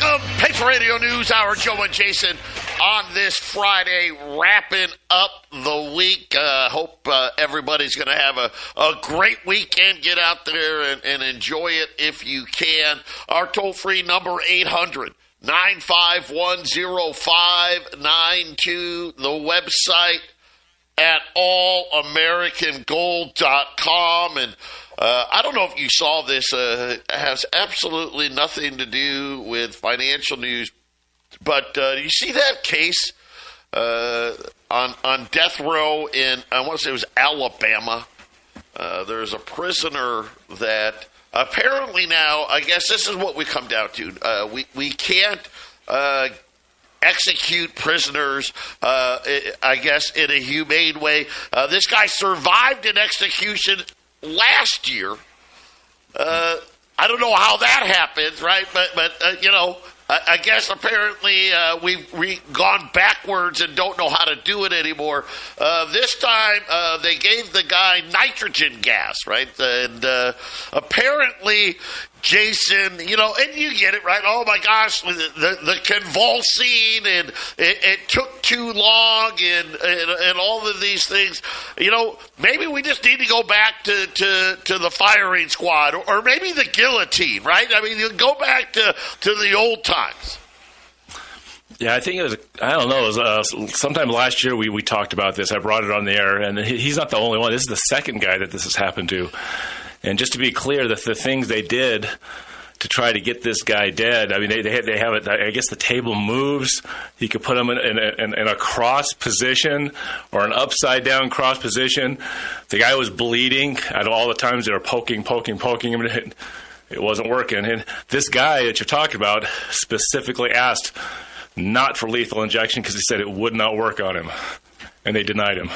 Welcome. Patriot Radio News Hour. Joe and Jason on this Friday, wrapping up the week. Uh, hope uh, everybody's going to have a, a great weekend. Get out there and, and enjoy it if you can. Our toll free number 800 951 0592. The website at allamericangold.com. And uh, I don't know if you saw this, uh, has absolutely nothing to do with financial news, but uh, you see that case uh, on, on death row in, I want to say it was Alabama? Uh, there's a prisoner that apparently now, I guess this is what we come down to. Uh, we, we can't execute prisoners, uh, I guess, in a humane way. Uh, this guy survived an execution last year. Uh, I don't know how that happens, right? But, but uh, you know, I, I guess apparently uh, we've re- gone backwards and don't know how to do it anymore. Uh, this time they gave the guy nitrogen gas, right? And apparently Jason, you know, and you get it, right? Oh my gosh, the, the, the convulsing and it, it, took too long and, and, and all of these things. You know, maybe we just need to go back to, to, to the firing squad or, or maybe the guillotine, right? I mean, you go back to, to the old times. Yeah, I think it was. I don't know. Was, uh, sometime last year we, we talked about this. I brought it on the air, and he's not the only one. This is the second guy that this has happened to. And just to be clear, that the things they did to try to get this guy dead. I mean, they they, they have it. I guess the table moves. You could put him in, in, in, in, a cross position or an upside down cross position. The guy was bleeding. At all the times they were poking, poking, poking him. It, it wasn't working. And this guy that you're talking about specifically asked not for lethal injection because he said it would not work on him, and they denied him.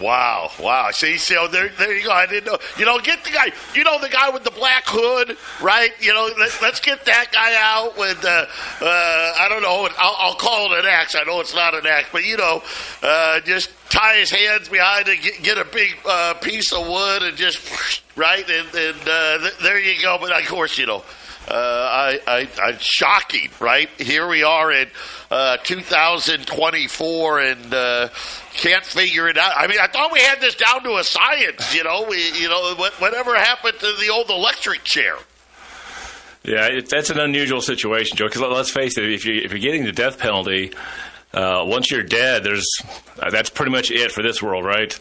Wow, wow. See, so there, there you go. I didn't know. You know, get the guy. You know, the guy with the black hood, right? You know, let, us get that guy out with. Uh, uh, I don't know. I'll, I'll, call it an axe. I know it's not an axe, but you know, uh, just tie his hands behind it, get, get a big uh, piece of wood, and just right, and, and uh, th- there you go. But of course, you know. Uh, I, I, I, shocking, right? Here we are in uh, 2024, and uh, can't figure it out. I mean, I thought we had this down to a science. You know, we, you know, whatever happened to the old electric chair? Yeah, it, that's an unusual situation, Joe. Because let's face it, if you if you're getting the death penalty, uh, once you're dead, there's uh, that's pretty much it for this world, right?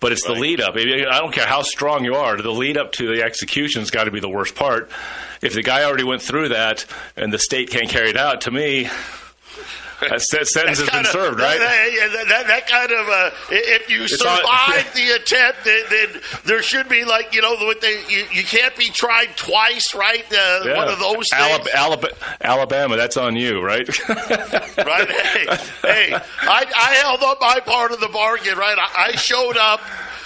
But it's right. the lead up. I don't care how strong you are. The lead up to the execution's got to be the worst part. If the guy already went through that and the state can't carry it out, to me, that sentence has been served, right? That, that, that kind of uh, if you it's survive on, the attempt, then, then, there should be like you know they, you, you can't be tried twice, right? Uh, yeah. One of those Alabama, Alabama, Alabama, that's on you, right? right. Hey, hey I, I, held up my part of the bargain, right? I, I showed up.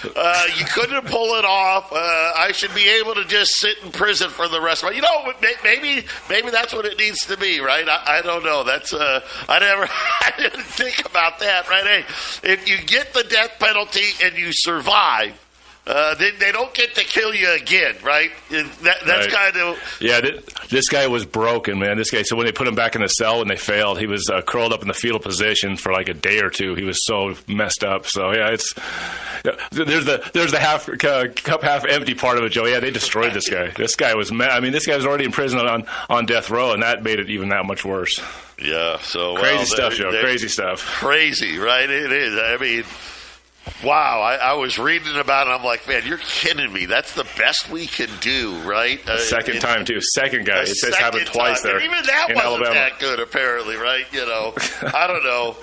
Uh, you couldn't pull it off. Uh, I should be able to just sit in prison for the rest of my. You know, maybe maybe that's what it needs to be, right? I, I don't know. That's uh, I never I didn't think about that, right? Hey, if you get the death penalty and you survive, uh, they, they don't get to kill you again, right? That, that's right. kind of yeah. this guy was broken, man. This guy. So when they put him back in the cell when they failed, he was uh, curled up in the fetal position for like a day or two. He was so messed up. So yeah, it's there's the there's the half uh, cup half empty part of it, Joe. Yeah, they destroyed this guy. This guy was. Ma- I mean, this guy was already in prison on on death row, and that made it even that much worse. Yeah. So crazy well, stuff, Joe. Crazy stuff. Crazy, right? It is. I mean. Wow, I, I, was reading about it. I'm like, man, you're kidding me. That's the best we can do, right? Uh, second time too. Second guy. It says happened twice time. there. And even that wasn't Alabama. that good, apparently, right? You know, I don't know.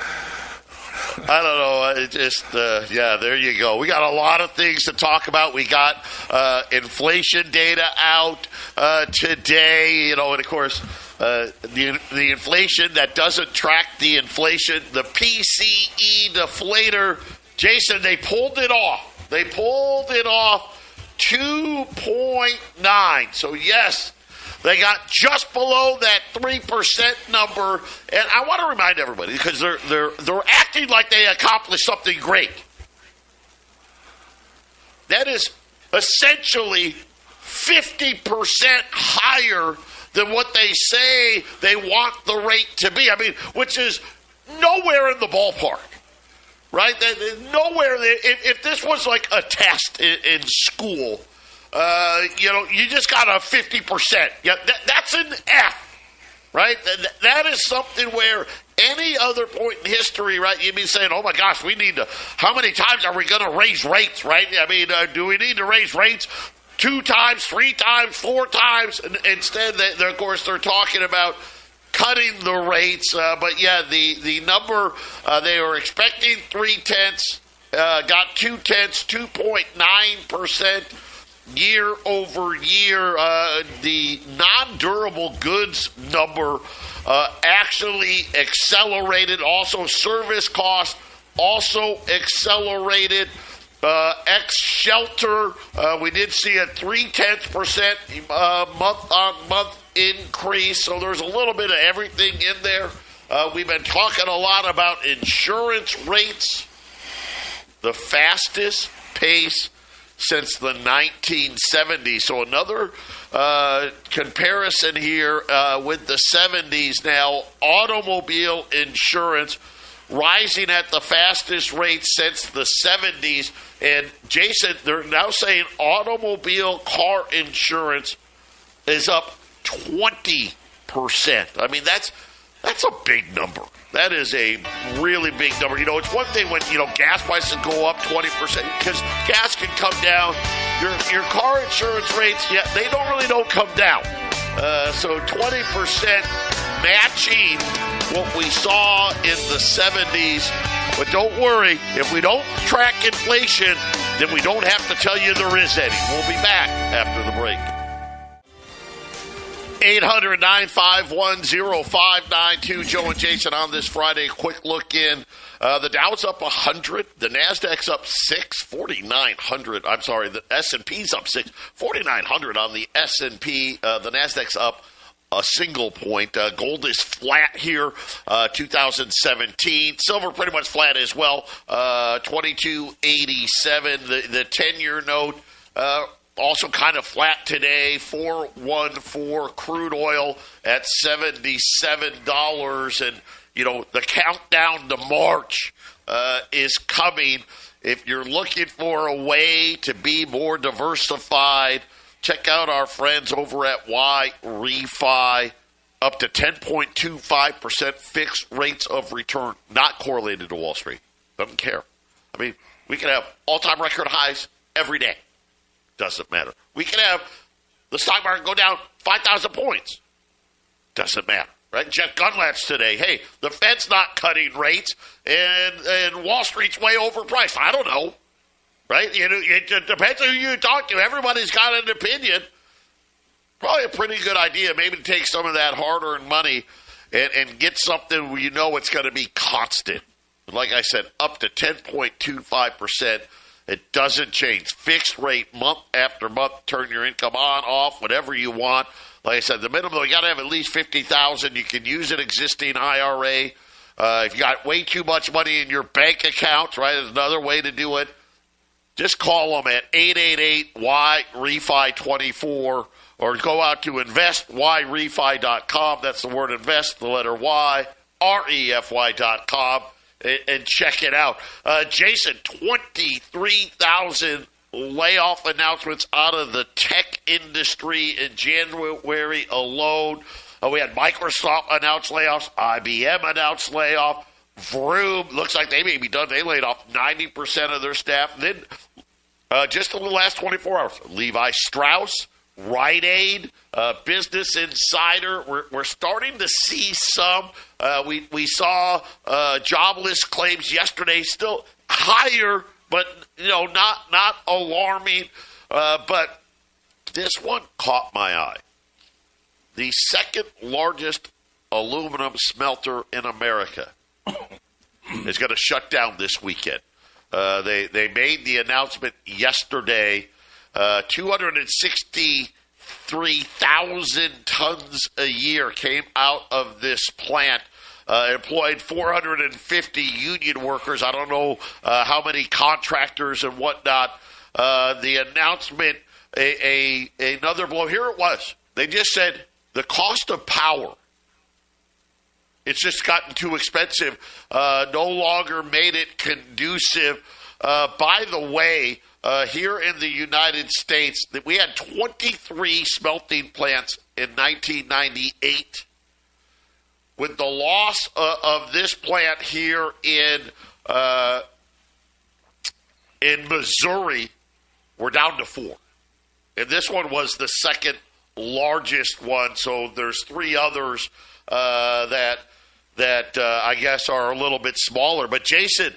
I don't know. It just uh, yeah, there you go. We got a lot of things to talk about. We got uh, inflation data out uh, today. You know, and of course. Uh, the the inflation that doesn't track the inflation, the PCE deflator, Jason, they pulled it off. They pulled it off 2.9. So yes, they got just below that three percent number, and I want to remind everybody because they're they're they're acting like they accomplished something great. That is essentially fifty percent higher than what they say they want the rate to be. I mean, which is nowhere in the ballpark, right? Nowhere. If, if this was like a test in, in school, uh, you know, you just got a fifty percent. Yeah, that, that's an F, right? That, that is something where any other point in history, right? You'd be saying, "Oh my gosh, we need to." How many times are we going to raise rates, right? I mean, uh, do we need to raise rates two times, three times, four times. And instead, they, of course, they're talking about cutting the rates. Uh, but yeah, the the number uh, they were expecting three tenths, uh, got two tenths, two point nine percent year over year. Uh, the non durable goods number uh, actually accelerated. Also, service costs also accelerated. Uh, ex shelter, uh, we did see a three tenths percent month on month increase. So there's a little bit of everything in there. Uh, we've been talking a lot about insurance rates, the fastest pace since the 1970s. So another uh, comparison here uh, with the 70s now. Automobile insurance rising at the fastest rate since the 70s. And Jason, they're now saying automobile car insurance is up 20%. I mean, that's that's a big number. That is a really big number. You know, it's one thing when, you know, gas prices go up 20% because gas can come down. Your, your car insurance rates, yeah, they don't really don't come down. Uh, so 20% matching what we saw in the 70s. But don't worry, if we don't track inflation, then we don't have to tell you there is any. We'll be back after the break. 800 951 0592. Joe and Jason on this Friday. Quick look in. Uh, the Dow's up 100. The Nasdaq's up 6, 4900. I'm sorry, the S&P's up 6, 4900 on the S&P. Uh, the Nasdaq's up a single point. Uh, gold is flat here, uh, 2017. Silver pretty much flat as well, uh, 2287. The the 10 year note. Uh, also kind of flat today, 414 crude oil at $77. And, you know, the countdown to March uh, is coming. If you're looking for a way to be more diversified, check out our friends over at Y Refi. Up to 10.25% fixed rates of return, not correlated to Wall Street. Doesn't care. I mean, we can have all time record highs every day. Doesn't matter. We can have the stock market go down 5,000 points. Doesn't matter. Right? Jeff Gundlach today. Hey, the Fed's not cutting rates, and and Wall Street's way overpriced. I don't know. Right? You know, it, depends on who you talk to. Everybody's got an opinion. Probably a pretty good idea, maybe to take some of that hard-earned money and, and get something where you know it's going to be constant. Like I said, up to 10.25 percent it doesn't change. Fixed rate month after month. Turn your income on, off, whatever you want. Like I said, the minimum you got to have at least fifty thousand. You can use an existing IRA. Uh, if you got way too much money in your bank account, right? There's another way to do it. Just call them at 888 Y Refi 24 or go out to investYrefy.com. That's the word invest, the letter Y, R E F Y.com and check it out. Uh, Jason, 23,000 layoff announcements out of the tech industry in January alone. Uh, we had Microsoft announce layoffs, IBM announced layoff, Vroom looks like they may be done. They laid off 90% of their staff. Then, uh, just in the last 24 hours, Levi Strauss, Rite Aid, uh, Business Insider. We're, we're starting to see some. Uh, we we saw uh, jobless claims yesterday, still higher, but you know not not alarming. Uh, but this one caught my eye. The second largest aluminum smelter in America is going to shut down this weekend. Uh, they they made the announcement yesterday. Uh, 263,000 tons a year came out of this plant. Uh, employed 450 union workers. I don't know uh, how many contractors and whatnot. Uh, the announcement, a, a another blow. Here it was. They just said the cost of power it's just gotten too expensive. Uh, no longer made it conducive. Uh, by the way, uh, here in the United States, that we had 23 smelting plants in 1998. With the loss uh, of this plant here in uh, in Missouri, we're down to four, and this one was the second largest one. So there's three others uh, that that uh, I guess are a little bit smaller. But Jason,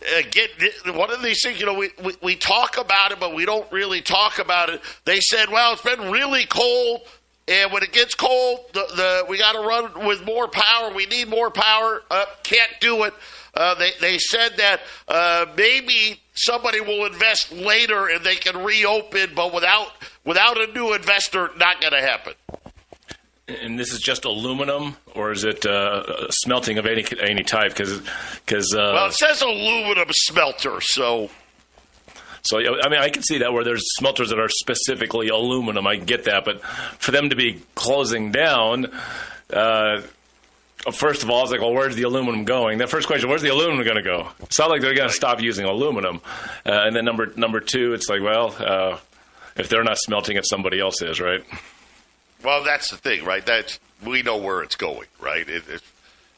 uh, again, one of these things, you know, we, we, we talk about it, but we don't really talk about it. They said, well, it's been really cold. And when it gets cold, the, the we got to run with more power. We need more power. Uh, can't do it. Uh, they they said that uh, maybe somebody will invest later and they can reopen, but without without a new investor, not going to happen. And this is just aluminum, or is it uh, smelting of any any type? Because because uh, well, it says aluminum smelter, so so I mean, I can see that where there's smelters that are specifically aluminum. I get that, but for them to be closing down. Uh, First of all, it's like, well, where's the aluminum going? That first question, where's the aluminum going to go? It's not like they're going to stop using aluminum. Uh, and then number number two, it's like, well, uh, if they're not smelting it, somebody else is, right? Well, that's the thing, right? That's we know where it's going, right? It, it's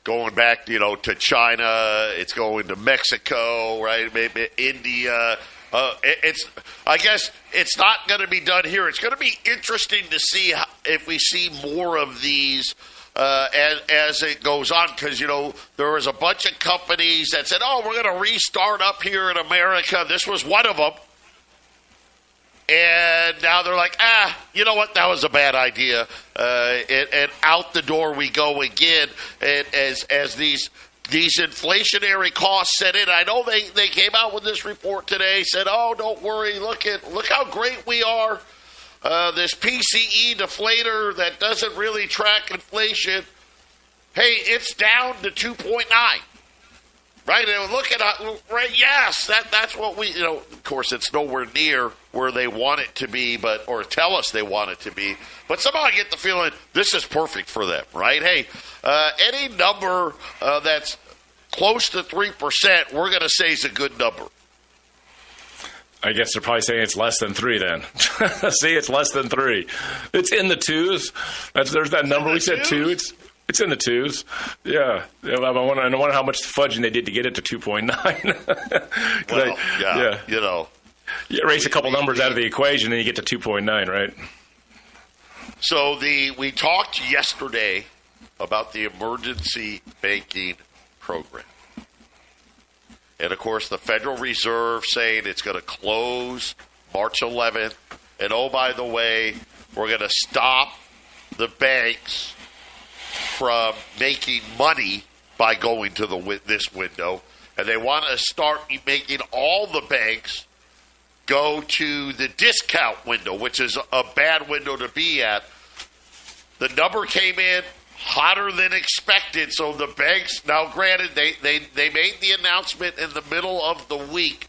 going back, you know, to China. It's going to Mexico, right? Maybe India. Uh, it, it's, I guess, it's not going to be done here. It's going to be interesting to see how, if we see more of these. Uh, as, as it goes on, because you know there was a bunch of companies that said, "Oh, we're going to restart up here in America." This was one of them and now they're like, ah, you know what? That was a bad idea. Uh, and, and, out the door we go again. And as as these these inflationary costs set in, I know they, they came out with this report today. Said, oh, don't worry. Look at look how great we are. Uh, this PCE deflator that doesn't really track inflation. Hey, it's down to two point nine. Right, and look at uh, right. Yes, that that's what we. You know, of course, it's nowhere near where they want it to be, but or tell us they want it to be. But somehow I get the feeling this is perfect for them. Right? Hey, uh, any number uh, that's close to three percent, we're going to say is a good number. I guess they're probably saying it's less than three. Then, see, it's less than three. It's in the twos. That's there's that number we said two. It's it's in the twos. Yeah. I wonder, I wonder how much fudging they did to get it to 2.9. well, I, yeah, yeah. You know. You erase a couple numbers out of the equation and you get to 2.9, right? So the we talked yesterday about the emergency banking program. And of course, the Federal Reserve saying it's going to close March 11th. And oh, by the way, we're going to stop the banks from making money by going to the this window, and they want to start making all the banks go to the discount window, which is a bad window to be at. The number came in hotter than expected, so the banks now granted they they, they made the announcement in the middle of the week,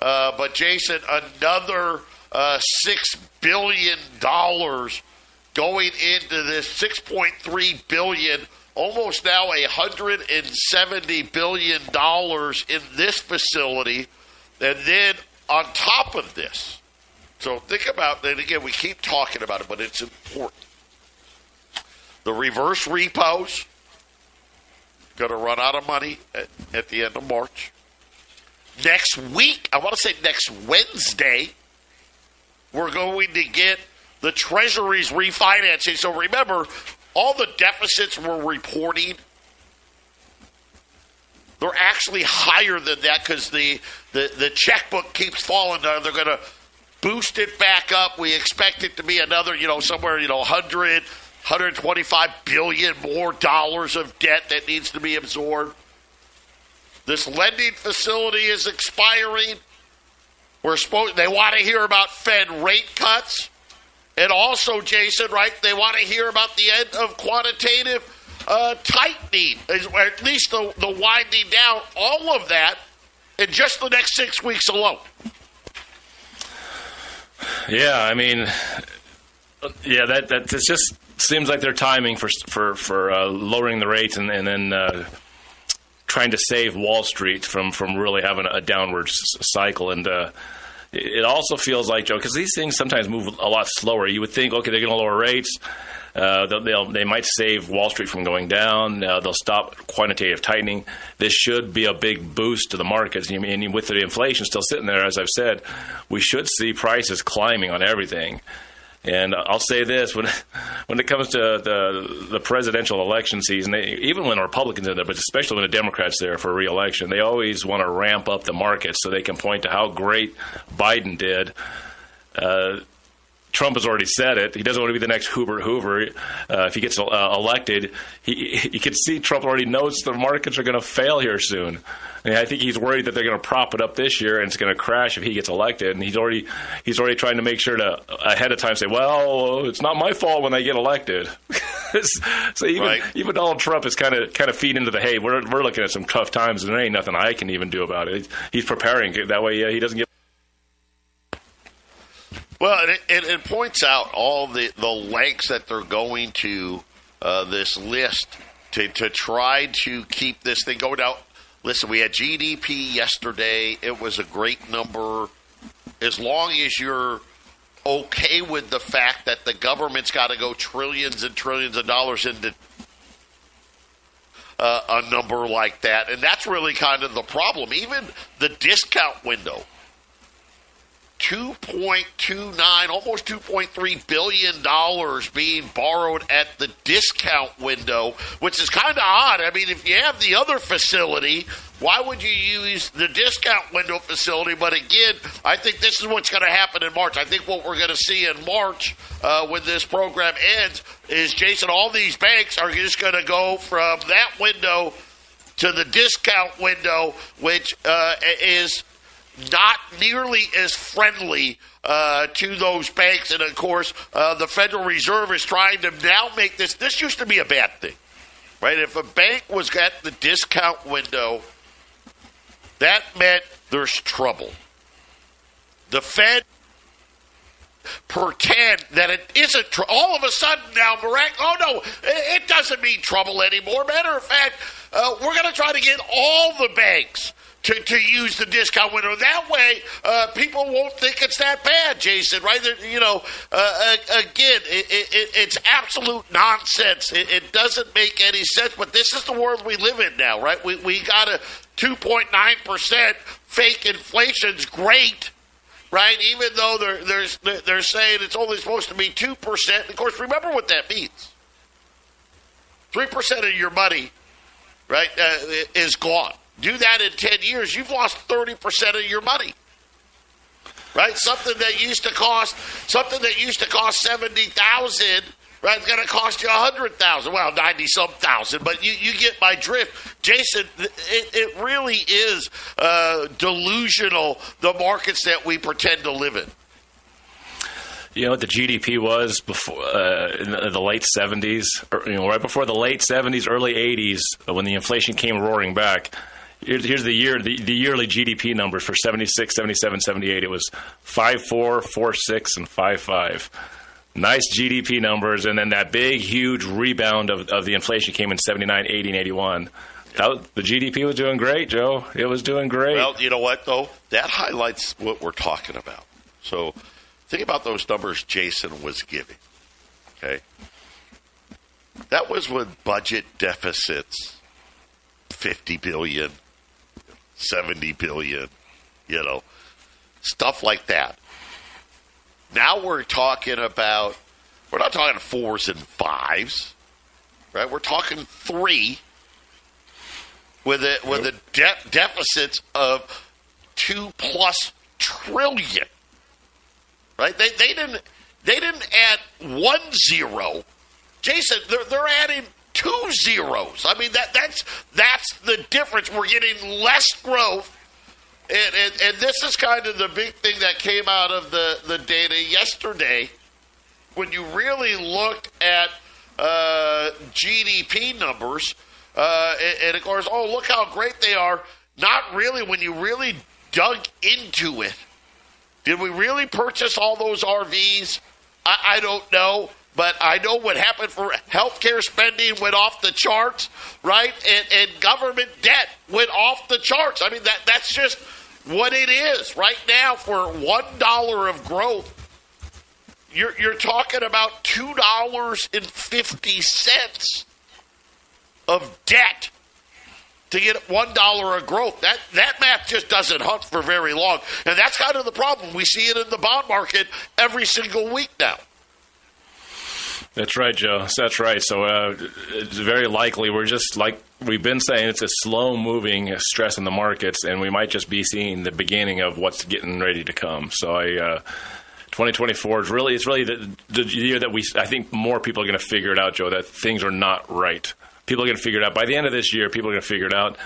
uh, but Jason another uh, six billion dollars going into this 6.3 billion almost now a 170 billion dollars in this facility. And then on top of this so think about that again we keep talking about it but it's important. The reverse repos going to run out of money at, at the end of march. Next week i want to say next wednesday we're going to get the Treasury's refinancing. So remember, all the deficits we're reporting, they're actually higher than that because the, the, the checkbook keeps falling down. They're going to boost it back up. We expect it to be another, you know, somewhere, you know, 100, 125 billion more dollars of debt that needs to be absorbed. This lending facility is expiring. We're supposed they want to hear about Fed rate cuts. And also, Jason, right, they want to hear about the end of quantitative uh, tightening, or at least the, the winding down, all of that in just the next six weeks alone. Yeah, I mean, yeah, that that just seems like their timing for for for uh, lowering the rates and, and then uh, trying to save Wall Street from from really having a downward cycle and. Uh, it also feels like Joe because these things sometimes move a lot slower. You would think, okay, they're going to lower rates. Uh, they'll, they'll, they might save Wall Street from going down. Uh, they'll stop quantitative tightening. This should be a big boost to the markets. And with the inflation still sitting there, as I've said, we should see prices climbing on everything. And I'll say this: when when it comes to the the presidential election season, they, even when Republicans are there, but especially when the Democrats are there for reelection, they always want to ramp up the market so they can point to how great Biden did. Uh, Trump has already said it. He doesn't want to be the next Herbert Hoover. Uh, if he gets uh, elected, he you can see Trump already knows the markets are going to fail here soon. And I think he's worried that they're going to prop it up this year and it's going to crash if he gets elected. And he's already he's already trying to make sure to ahead of time say, well, it's not my fault when I get elected. so even right. even Donald Trump is kind of kind of feed into the hey, we're we're looking at some tough times and there ain't nothing I can even do about it. He's preparing that way. Yeah, he doesn't get well, it, it, it, points out all the, the lengths that they're going to uh, this list to, to try to keep this thing going. Now, listen, we had GDP yesterday. It was a great number. As long as you're okay with the fact that the government's got to go trillions and trillions of dollars into uh, a number like that. And that's really kind of the problem. Even the discount window 2.29, almost 2.3 billion dollars being borrowed at the discount window, which is kind of odd. I mean, if you have the other facility, why would you use the discount window facility? But again, I think this is what's going to happen in March. I think what we're going to see in March uh, when this program ends is, Jason, all these banks are just going to go from that window to the discount window, which uh, is not nearly as friendly uh, to those banks. And of course, uh, the Federal Reserve is trying to now make this. This used to be a bad thing, right? If a bank was at the discount window, that meant there's trouble. The Fed pretend that it isn't tr- all of a sudden now mirac- oh no it, it doesn't mean trouble anymore matter of fact uh, we're going to try to get all the banks to, to use the discount window. That way, uh, people won't think it's that bad, Jason, right? You know, uh, again, it, it, it's absolute nonsense. It, it, doesn't make any sense, but this is the world we live in now, right? We, we got a 2.9% fake inflation's great. Right, even though they're, they're, they're saying it's only supposed to be 2%. Of course, remember what that means 3% of your money, right, uh, is gone do that in 10 years, you've lost 30% of your money. Right? Something that used to cost something that used to cost 70,000 right, it's going to cost you a 100,000. Well, 90 some thousand, but you, you get my drift. Jason, it, it really is uh, delusional the markets that we pretend to live in. You know what the GDP was before uh, in the, late 70s, or, you know, right before the late 70s, early 80s, when the inflation came roaring back here's the year the, the yearly GDP numbers for 76, 77, 78. It was 5, 4, 4, 6, and 5, 5. Nice GDP numbers, and then that big, huge rebound of, of the inflation came in 79, 80, and 81. That, the GDP was doing great, Joe. It was doing great. Well, you know what, though? That highlights what we're talking about. So think about those numbers Jason was giving. Okay? That was with budget deficits 50 billion, 70 billion, you know, stuff like that. Now we're talking about We're not talking fours and fives, right? We're talking three with a with a de- deficits of two plus trillion. Right? They they didn't they didn't add one zero. Jason, they're they're adding two zeros. I mean that that's that's the difference. We're getting less growth. And, and, and this is kind of the big thing that came out of the, the data yesterday when you really looked at uh, GDP numbers, uh, and, and, of course, oh, look how great they are. Not really when you really dug into it. Did we really purchase all those RVs? I, I don't know. But I know what happened for healthcare spending went off the charts, right? And, and government debt went off the charts. I mean, that that's just what it is right now for one dollar of growth. You're, you're talking about two dollars and fifty cents of debt to get one dollar of growth. That that math just doesn't hunt for very long, and that's kind of the problem. We see it in the bond market every single week now. That's right, Joe. That's right. So uh, it's very likely we're just like we've been saying it's a slow moving stress in the markets, and we might just be seeing the beginning of what's getting ready to come. So I. Uh, 2024 is really it's really the, the year that we I think more people are going to figure it out, Joe. That things are not right. People are going to figure it out by the end of this year. People are going to figure it out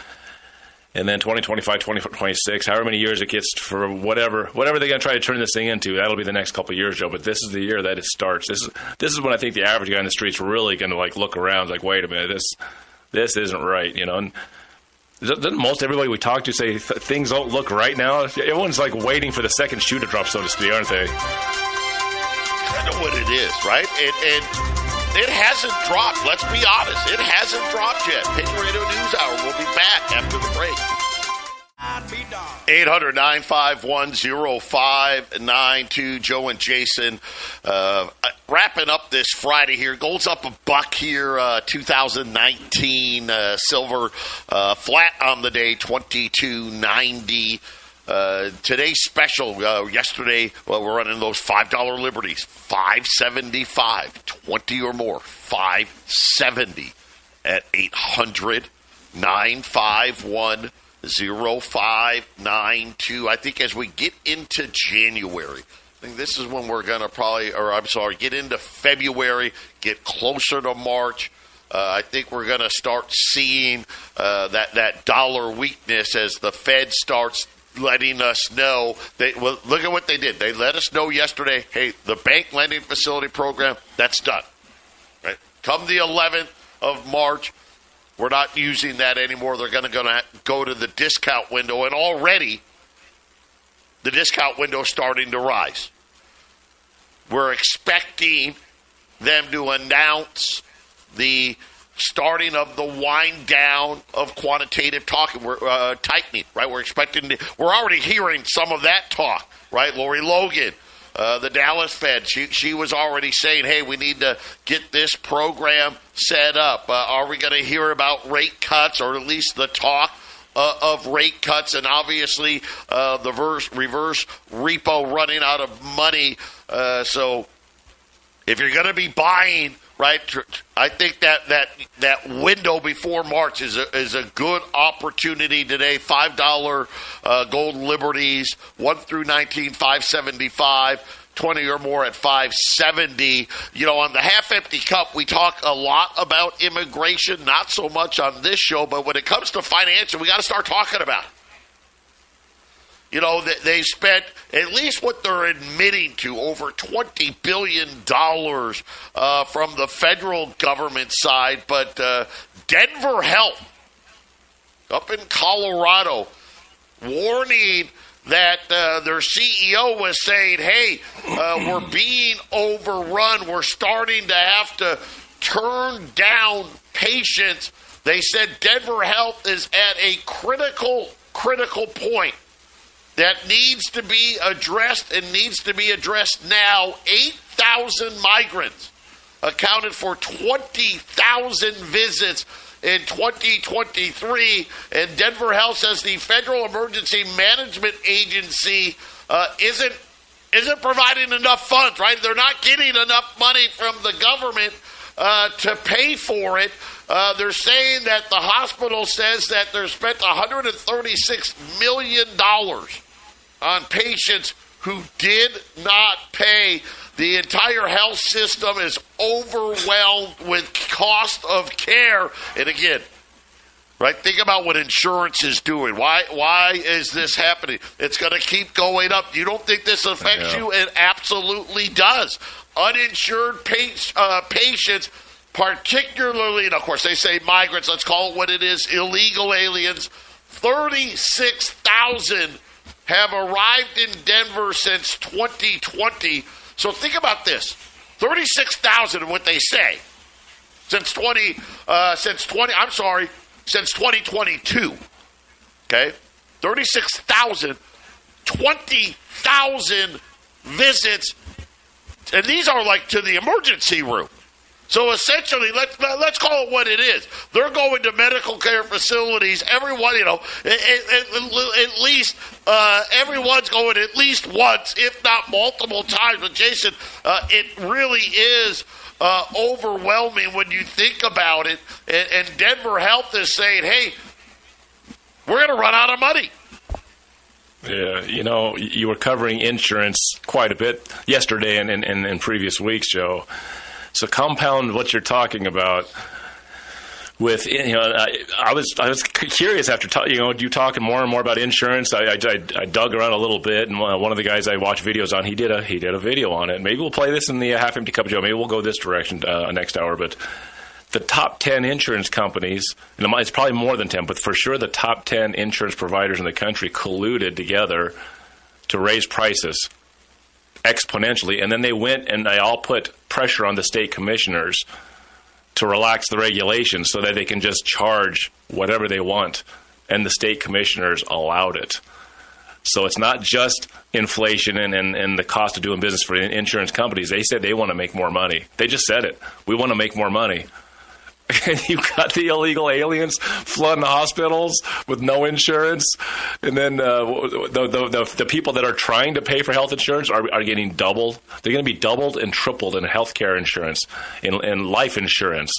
and then 2025, 2026, however many years it gets for whatever whatever they're going to try to turn this thing into, that'll be the next couple years, Joe. But this is the year that it starts. This is this is when I think the average guy in the street's really going to like look around, like, wait a minute, this this isn't right, you know. And doesn't most everybody we talk to say th- things don't look right now? Everyone's like waiting for the second shoe to drop, so to speak, aren't they? I know what it is, right? And, and it hasn't dropped. Let's be honest. It hasn't dropped yet. Patriot Radio News Hour. We'll be back after the break. 800 951 0592. Joe and Jason uh, wrapping up this Friday here. Gold's up a buck here, uh, 2019. Uh, silver uh, flat on the day, 2290. Uh, today's special. Uh, yesterday, well, we're running those five dollar liberties, five seventy five, twenty or more, five seventy at 800 951 0592. I think as we get into January, I think this is when we're going to probably, or I'm sorry, get into February, get closer to March. Uh, I think we're going to start seeing uh, that that dollar weakness as the Fed starts letting us know they well look at what they did. They let us know yesterday, hey, the bank lending facility program, that's done. Right? Come the 11th of March, we're not using that anymore. They're going to go to the discount window and already the discount window is starting to rise. We're expecting them to announce the starting of the wind down of quantitative talking, we're uh, tightening, right? We're expecting, to, we're already hearing some of that talk, right? Lori Logan, uh, the Dallas Fed, she, she was already saying, hey, we need to get this program set up. Uh, are we going to hear about rate cuts or at least the talk? Uh, of rate cuts and obviously uh, the verse, reverse repo running out of money. Uh, so if you're going to be buying right? I think that that that window before March is a, is a good opportunity today. Five dollar uh, gold liberties, one through nineteen, five seventy five. 20 or more at 570. You know, on the half empty cup, we talk a lot about immigration, not so much on this show, but when it comes to financial, we got to start talking about it. You know, they spent at least what they're admitting to over $20 billion uh, from the federal government side. But uh, Denver Health up in Colorado warning that uh, their CEO was saying, hey, uh, we're being overrun. We're starting to have to turn down patients. They said Denver Health is at a critical, critical point that needs to be addressed and needs to be addressed now. 8,000 migrants accounted for 20,000 visits in 2023. And Denver Health says the Federal Emergency Management Agency uh, isn't isn't providing enough funds, right? They're not getting enough money from the government uh, to pay for it. Uh, they're saying that the hospital says that they're spent $136 million on patients who did not pay. The entire health system is overwhelmed with cost of care. And again, right? Think about what insurance is doing. Why why is this happening? It's going to keep going up. You don't think this affects you? It absolutely does. Uninsured pa- uh, patients, particularly, and of course they say migrants. Let's call it what it is: illegal aliens. Thirty-six thousand have arrived in Denver since 2020. So think about this: thirty-six thousand. What they say since 20 uh, since 20. I'm sorry since 2022. Okay? 36,000, 20,000 visits. And these are like to the emergency room. So essentially, let's let's call it what it is. They're going to medical care facilities. Everyone, you know, at, at, at least uh, everyone's going at least once, if not multiple times. But Jason, uh, it really is uh, overwhelming when you think about it. And, and Denver Health is saying, "Hey, we're going to run out of money." Yeah, you know, you were covering insurance quite a bit yesterday and in previous weeks, Joe. So compound what you're talking about with you know I, I, was I was curious after ta- you know you talking more and more about insurance. I, I, I, dug around a little bit and one of the guys I watch videos on he did a he did a video on it. Maybe we'll play this in the half empty cup Joe. Maybe we'll go this direction uh, next hour but the top 10 insurance companies and it's probably more than 10 but for sure the top 10 insurance providers in the country colluded together to raise prices exponentially and then they went and they all put pressure on the state commissioners to relax the regulations so that they can just charge whatever they want. And the state commissioners allowed it. So it's not just inflation and, and, and the cost of doing business for insurance companies. They said they want to make more money. They just said it. We want to make more money. and you've got the illegal aliens flooding the hospitals with no insurance, and then uh, the, the, the, the people that are trying to pay for health insurance are, are getting doubled. They're going to be doubled and tripled in health care insurance, in, in life insurance,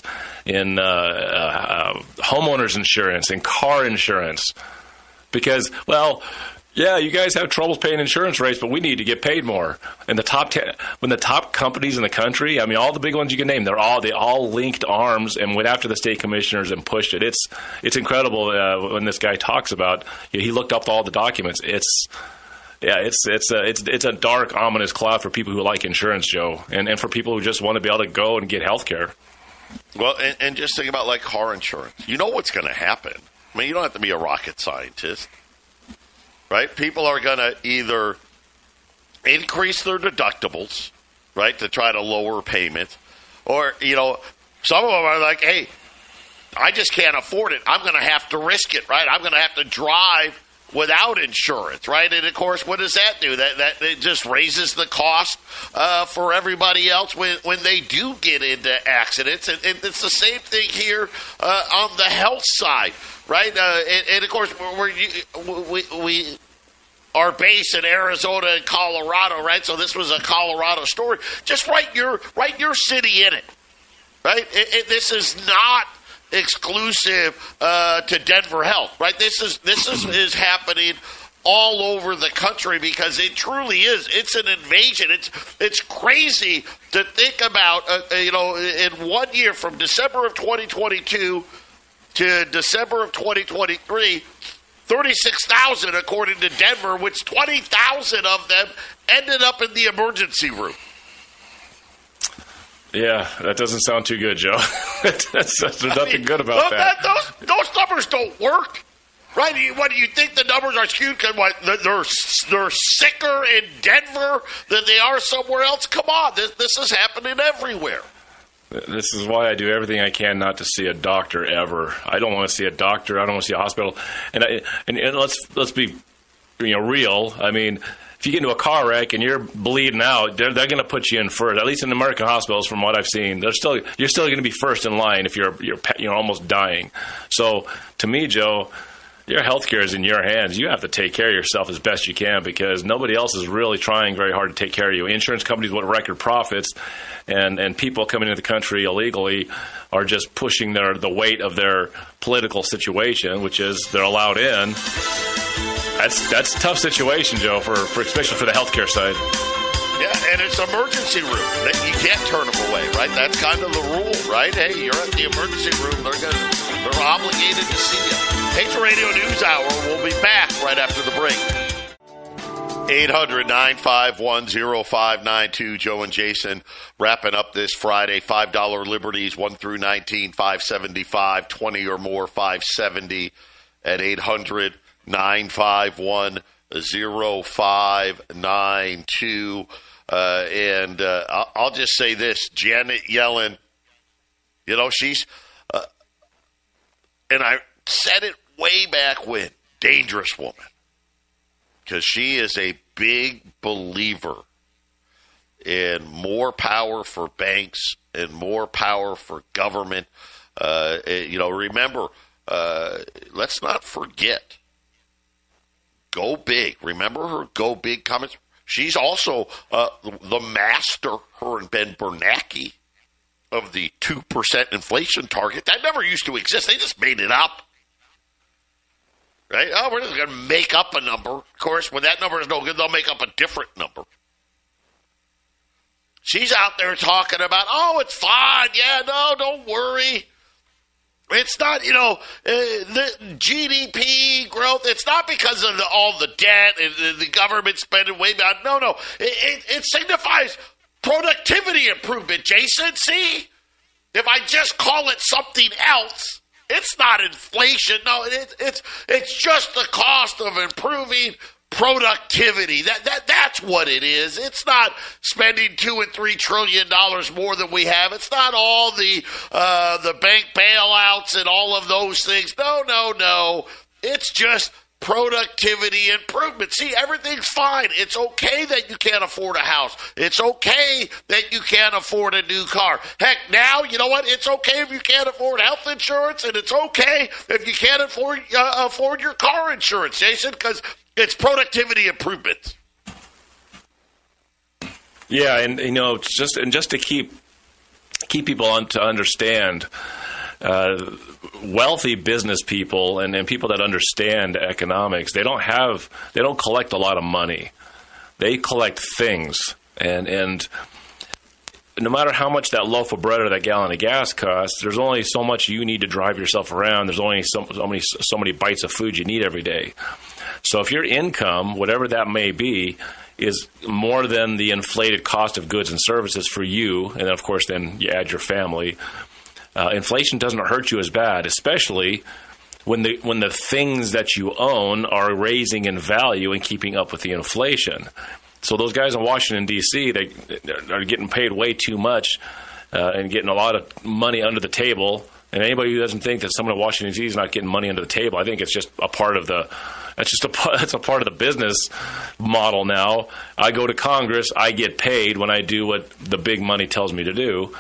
in uh, uh, homeowners insurance, in car insurance, because well yeah, you guys have troubles paying insurance rates, but we need to get paid more. And the top ten, when the top companies in the country, I mean, all the big ones you can name, they're all they all linked arms and went after the state commissioners and pushed it. It's it's incredible uh, when this guy talks about. You know, he looked up all the documents. It's yeah, it's it's a it's it's a dark, ominous cloud for people who like insurance, Joe, and and for people who just want to be able to go and get health care. Well, and, and just think about like car insurance. You know what's going to happen. I mean, you don't have to be a rocket scientist right? People are going to either increase their deductibles, right, to try to lower payments, or, you know, some of them are like, hey, I just can't afford it. I'm going to have to risk it, right? I'm going to have to drive without insurance, right? And of course, what does that do? That that it just raises the cost uh, for everybody else when when they do get into accidents, and, and it's the same thing here uh, on the health side, right? Uh, and, and, of course, we're, we we are based in Arizona and Colorado, right? So this was a Colorado story. Just write your write your city in it, right? It, it, this is not exclusive uh, to Denver Health, right? This is this is is happening all over the country because it truly is. It's an invasion. It's it's crazy to think about. Uh, uh you know, in one year from December of 2022 to December of 2023 36,000 according to Denver, which 20,000 of them ended up in the emergency room. Yeah, that doesn't sound too good, Joe. there's nothing I mean, good about that. that. Those, those numbers don't work. Right? What do you think the numbers are skewed? Because what they're they're sicker in Denver than they are somewhere else. Come on, this this is happening everywhere. This is why I do everything I can not to see a doctor ever. I don't want to see a doctor. I don't want to see a hospital. And I, and, and let's let's be you know real. I mean, if you get into a car wreck and you're bleeding out, they're, they're going to put you in first. At least in American hospitals, from what I've seen, they're still you're still going to be first in line if you're you're you're almost dying. So to me, Joe, your health care is in your hands. You have to take care of yourself as best you can because nobody else is really trying very hard to take care of you. Insurance companies want record profits, and, and people coming into the country illegally are just pushing their the weight of their political situation, which is they're allowed in. That's that's a tough situation, Joe, for, for especially for the healthcare side. Yeah, and it's emergency room. You can't turn them away, right? That's kind of the rule, right? Hey, you're at the emergency room. They're gonna, they're obligated to see you. Patriot Radio News Hour. We'll be back right after the break. 800 951 0592. Joe and Jason wrapping up this Friday. $5 liberties, 1 through 19, 575, 20 or more, 570 at 800 951 0592. Uh, and uh, I'll just say this Janet Yellen, you know, she's, uh, and I said it way back when. Dangerous woman. Because she is a big believer in more power for banks and more power for government. Uh, eh, you know, remember, uh, let's not forget go big. Remember her go big comments? She's also uh, the master, her and Ben Bernanke, of the 2% inflation target. That never used to exist. They just made it up right? Oh, we're just going to make up a number. Of course, when that number is no good, they'll make up a different number. She's out there talking about, oh, it's fine. Yeah, no, don't worry. It's not, you know, uh, the GDP growth. It's not because of the, all the debt and the, the, government spending way beyond. No, no. It, it, it signifies productivity improvement, Jason. See? If I just call it something else, it's not inflation. No, it, it's it's just the cost of improving productivity. That that that's what it is. It's not spending two and three trillion dollars more than we have. It's not all the uh, the bank bailouts and all of those things. No, no, no. It's just productivity improvement. See, everything's fine. It's okay that you can't afford a house. It's okay that you can't afford a new car. Heck, now, you know what? It's okay if you can't afford health insurance, and it's okay if you can't afford, uh, afford your car insurance, Jason, because it's productivity improvements. Yeah, and you know, just and just to keep keep people on to understand uh, wealthy business people and, and people that understand economics, they don't have, they don't collect a lot of money. They collect things, and and no matter how much that loaf of bread or that gallon of gas costs, there's only so much you need to drive yourself around. There's only so, so many so many bites of food you need every day. So if your income, whatever that may be, is more than the inflated cost of goods and services for you, and of course then you add your family, uh, inflation doesn't hurt you as bad, especially when the when the things that you own are raising in value and keeping up with the inflation. So those guys in Washington D.C. they are getting paid way too much uh, and getting a lot of money under the table. And anybody who doesn't think that someone in Washington D.C. is not getting money under the table, I think it's just a part of the that's just a that's a part of the business model now. I go to Congress, I get paid when I do what the big money tells me to do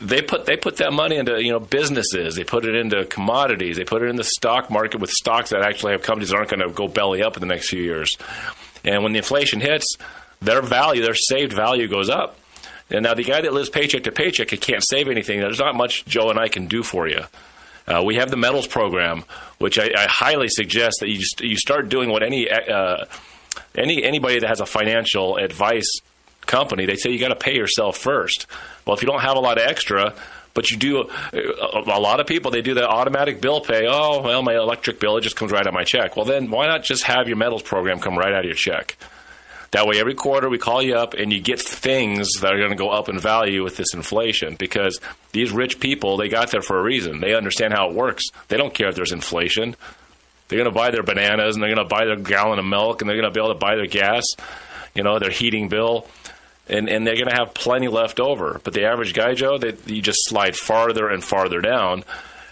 they put they put that money into you know businesses. They put it into commodities. They put it in the stock market with stocks that actually have companies that aren't going to go belly up in the next few years. And when the inflation hits, their value, their saved value goes up. And now the guy that lives paycheck to paycheck, he can't save anything. There's not much Joe and I can do for you. Uh, we have the metals program, which I, I highly suggest that you st- you start doing what any uh, any anybody that has a financial advice company, they say you got to pay yourself first. Well, if you don't have a lot of extra, but you do a lot of people they do the automatic bill pay oh well my electric bill it just comes right out of my check. Well then why not just have your metals program come right out of your check? That way every quarter we call you up and you get things that are going to go up in value with this inflation because these rich people they got there for a reason. They understand how it works. They don't care if there's inflation. They're going to buy their bananas and they're going to buy their gallon of milk and they're going to be able to buy their gas you know their heating bill and, and they're going to have plenty left over. But the average guy, Joe, they, you just slide farther and farther down.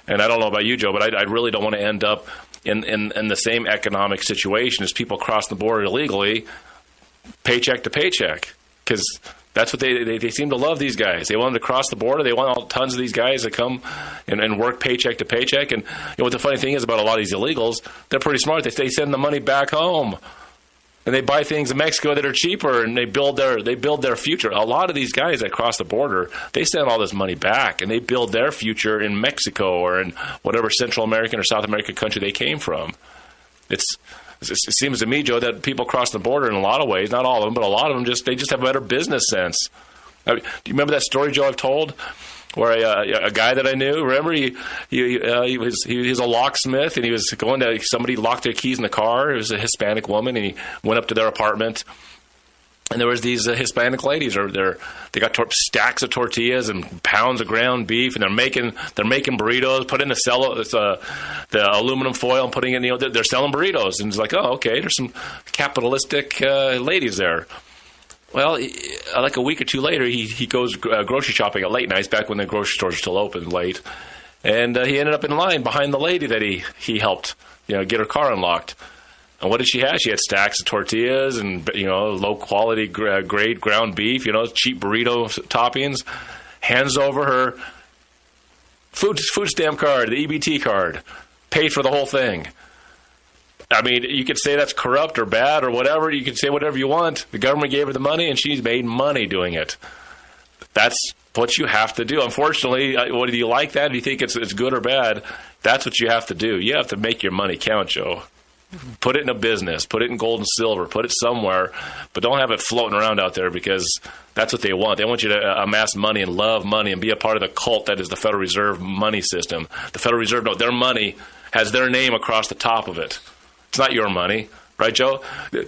And I don't know about you, Joe, but I, I really don't want to end up in, in, in the same economic situation as people cross the border illegally, paycheck to paycheck. Because That's what they, they they seem to love these guys. They want them to cross the border. They want all tons of these guys to come and, and work paycheck to paycheck. And you know what the funny thing is about a lot of these illegals? They're pretty smart. They they send the money back home and they buy things in Mexico that are cheaper, and they build their they build their future. A lot of these guys that cross the border, they send all this money back, and they build their future in Mexico or in whatever Central American or South American country they came from. It's it seems to me, Joe, that people cross the border in a lot of ways. Not all of them, but a lot of them just they just have a better business sense. I mean, do you remember that story, Joe? I've told where a, uh, a guy that I knew, remember he he, uh, he was he was a locksmith and he was going to somebody locked their keys in the car. It was a Hispanic woman and he went up to their apartment. And there was these uh, Hispanic ladies, or they're they got tor- stacks of tortillas and pounds of ground beef, and they're making they're making burritos. Put in the cello, uh, the aluminum foil, and putting in you know they're selling burritos, and it's like oh okay, there's some capitalistic uh, ladies there. Well, like a week or two later, he he goes uh, grocery shopping at late nights, back when the grocery stores are still open late, and uh, he ended up in line behind the lady that he he helped, you know, get her car unlocked. And what did she have? She had stacks of tortillas and you know low quality grade ground beef, you know, cheap burrito toppings. Hands over her food food stamp card, the EBT card, paid for the whole thing. I mean, you could say that's corrupt or bad or whatever. You could say whatever you want. The government gave her the money, and she's made money doing it. That's what you have to do. Unfortunately, uh, what do you like that? Do you think it's it's good or bad? That's what you have to do. You have to make your money count, Joe. Put it in a business. Put it in gold and silver. Put it somewhere, but don't have it floating around out there because that's what they want. They want you to uh, amass money and love money and be a part of the cult that is the Federal Reserve money system. The Federal Reserve, no, their money has their name across the top of it. It's not your money, right, Joe?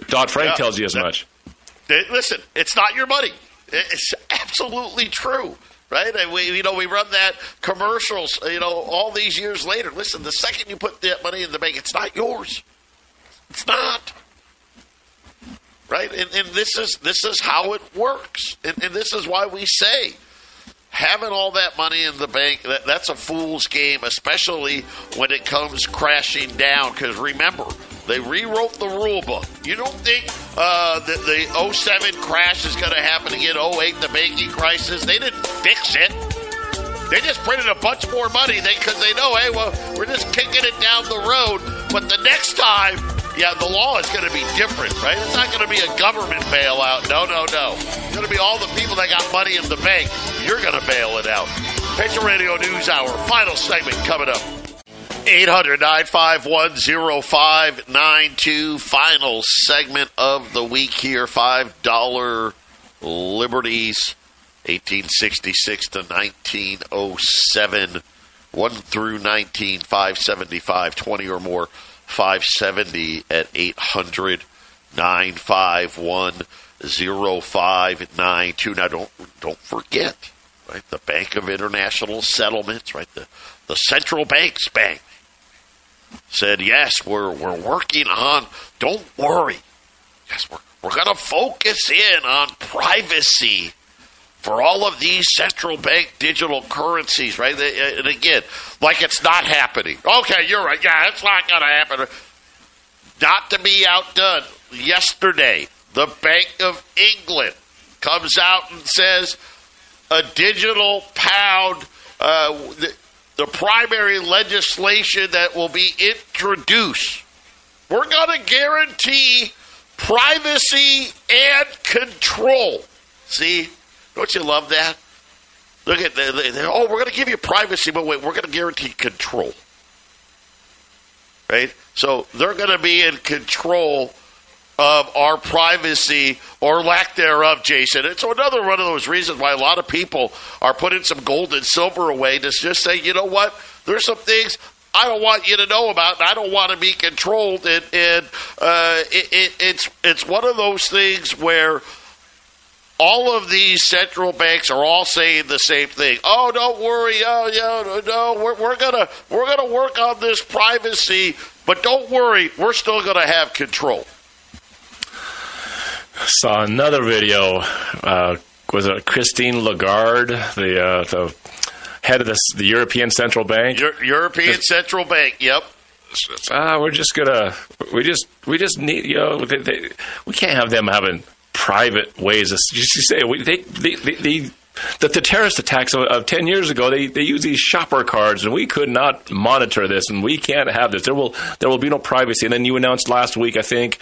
Dodd Frank yeah, tells you as much. Listen, it's not your money. It's absolutely true, right? And we, you know, we run that commercials, you know, all these years later. Listen, the second you put that money in the bank, it's not yours. It's not. Right? And, and this is this is how it works. And, and this is why we say having all that money in the bank that, that's a fool's game especially when it comes crashing down. Because remember they rewrote the rule book. You don't think uh, that the 07 crash is going to happen again 08 the banking crisis? They didn't fix it. They just printed a bunch more money. Because they, they know hey well we're just kicking it down the road. But the next time yeah, the law is going to be different, right? It's not going to be a government bailout. No, no, no. It's going to be all the people that got money in the bank. You're going to bail it out. Patriot Radio News Hour, final segment coming up. 800 951 0592. Final segment of the week here. $5 liberties, 1866 to 1907. 1 through 19, 575, 20 or more 570 at 800 951 0592. Now, don't, don't forget, right, the Bank of International Settlements, right, the, the central bank's bank said, yes, we're, we're working on, don't worry. Yes, we're, we're going to focus in on privacy for all of these central bank digital currencies, right? And again, like it's not happening. Okay, you're right. Yeah, it's not going to happen. Not to be outdone. Yesterday, the Bank of England comes out and says a digital pound, uh, the, the primary legislation that will be introduced. We're going to guarantee privacy and control. See, don't you love that? Look at the, oh, we're going to give you privacy, but wait, we're going to guarantee control. Right? So they're going to be in control of our privacy or lack thereof, Jason. It's another one of those reasons why a lot of people are putting some gold and silver away to just say, you know what? There's some things I don't want you to know about, and I don't want to be controlled. And, and uh, it, it, it's it's one of those things where all of these central banks are all saying the same thing. Oh, don't worry. Oh, yeah, no, we're, we're gonna we're gonna work on this privacy, but don't worry, we're still gonna have control. Saw another video. Uh, was it Christine Lagarde, the uh, the head of the, the European Central Bank? Euro- European Central Bank. Yep. Ah, we're just gonna we just we just need you know they, they, we can't have them having private ways. You say they, they, they, they that the terrorist attacks of, of, 10 years ago they, they use these shopper cards and we could not monitor this and we can't have this there will there will be no privacy and then you announced last week i think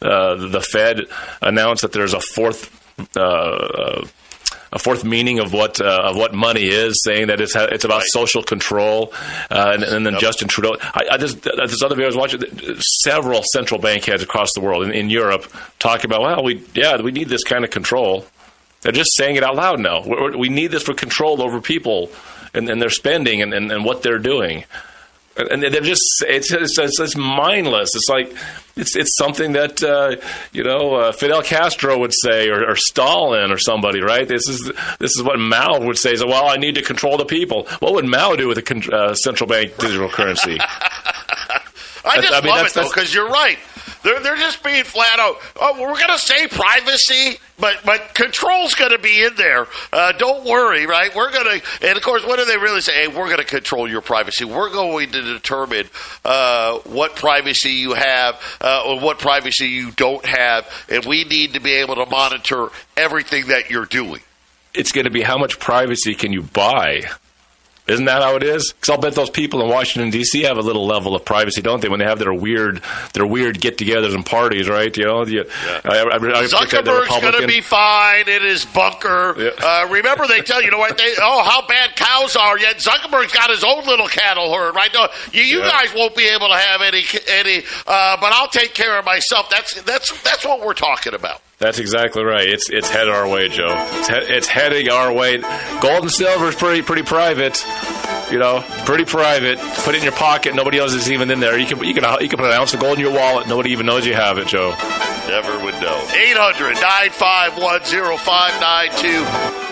uh, the fed announced that there's a fourth uh, a fourth meaning of what uh, of what money is, saying that it's it's about right. social control, uh, and, and, then yep. Justin Trudeau. I, I just this other video I was watching. Several central bank heads across the world in, in Europe talking about, well, we yeah, we need this kind of control. They're just saying it out loud now. We're, we need this for control over people and, and their spending and, and, and what they're doing and they're just it's, it's it's, mindless. It's like it's it's something that uh, you know uh, Fidel Castro would say, or, or, Stalin, or somebody, right? This is this is what Mao would say. So, well, I need to control the people. What would Mao do with a con- uh, central bank digital currency? I just I mean, love it though because you're right. They're, they're just being flat out. Oh, we're going to say privacy, but but control's going to be in there. Uh, don't worry, right? We're going to, and of course, what do they really say? Hey, we're going to control your privacy. We're going to determine uh, what privacy you have uh, or what privacy you don't have, and we need to be able to monitor everything that you're doing. It's going to be how much privacy can you buy? Isn't that how it is? Because I'll bet those people in Washington D.C. have a little level of privacy, don't they? When they have their weird, their weird get-togethers and parties, right? You know, yeah. I, I, I Zuckerberg's going to be fine in his bunker. Yeah. Uh, remember, they tell you, know what? They oh, how bad cows are. Yet Zuckerberg's got his own little cattle herd, right? No, you, you yeah. guys won't be able to have any, any. Uh, but I'll take care of myself. That's that's that's what we're talking about. That's exactly right. It's it's headed our way, Joe. It's, he- it's heading our way. Gold and silver is pretty pretty private. You know, pretty private. Put it in your pocket. Nobody else is even in there. You can you can you can put an ounce of gold in your wallet. Nobody even knows you have it, Joe. Never would know. 800 951 0592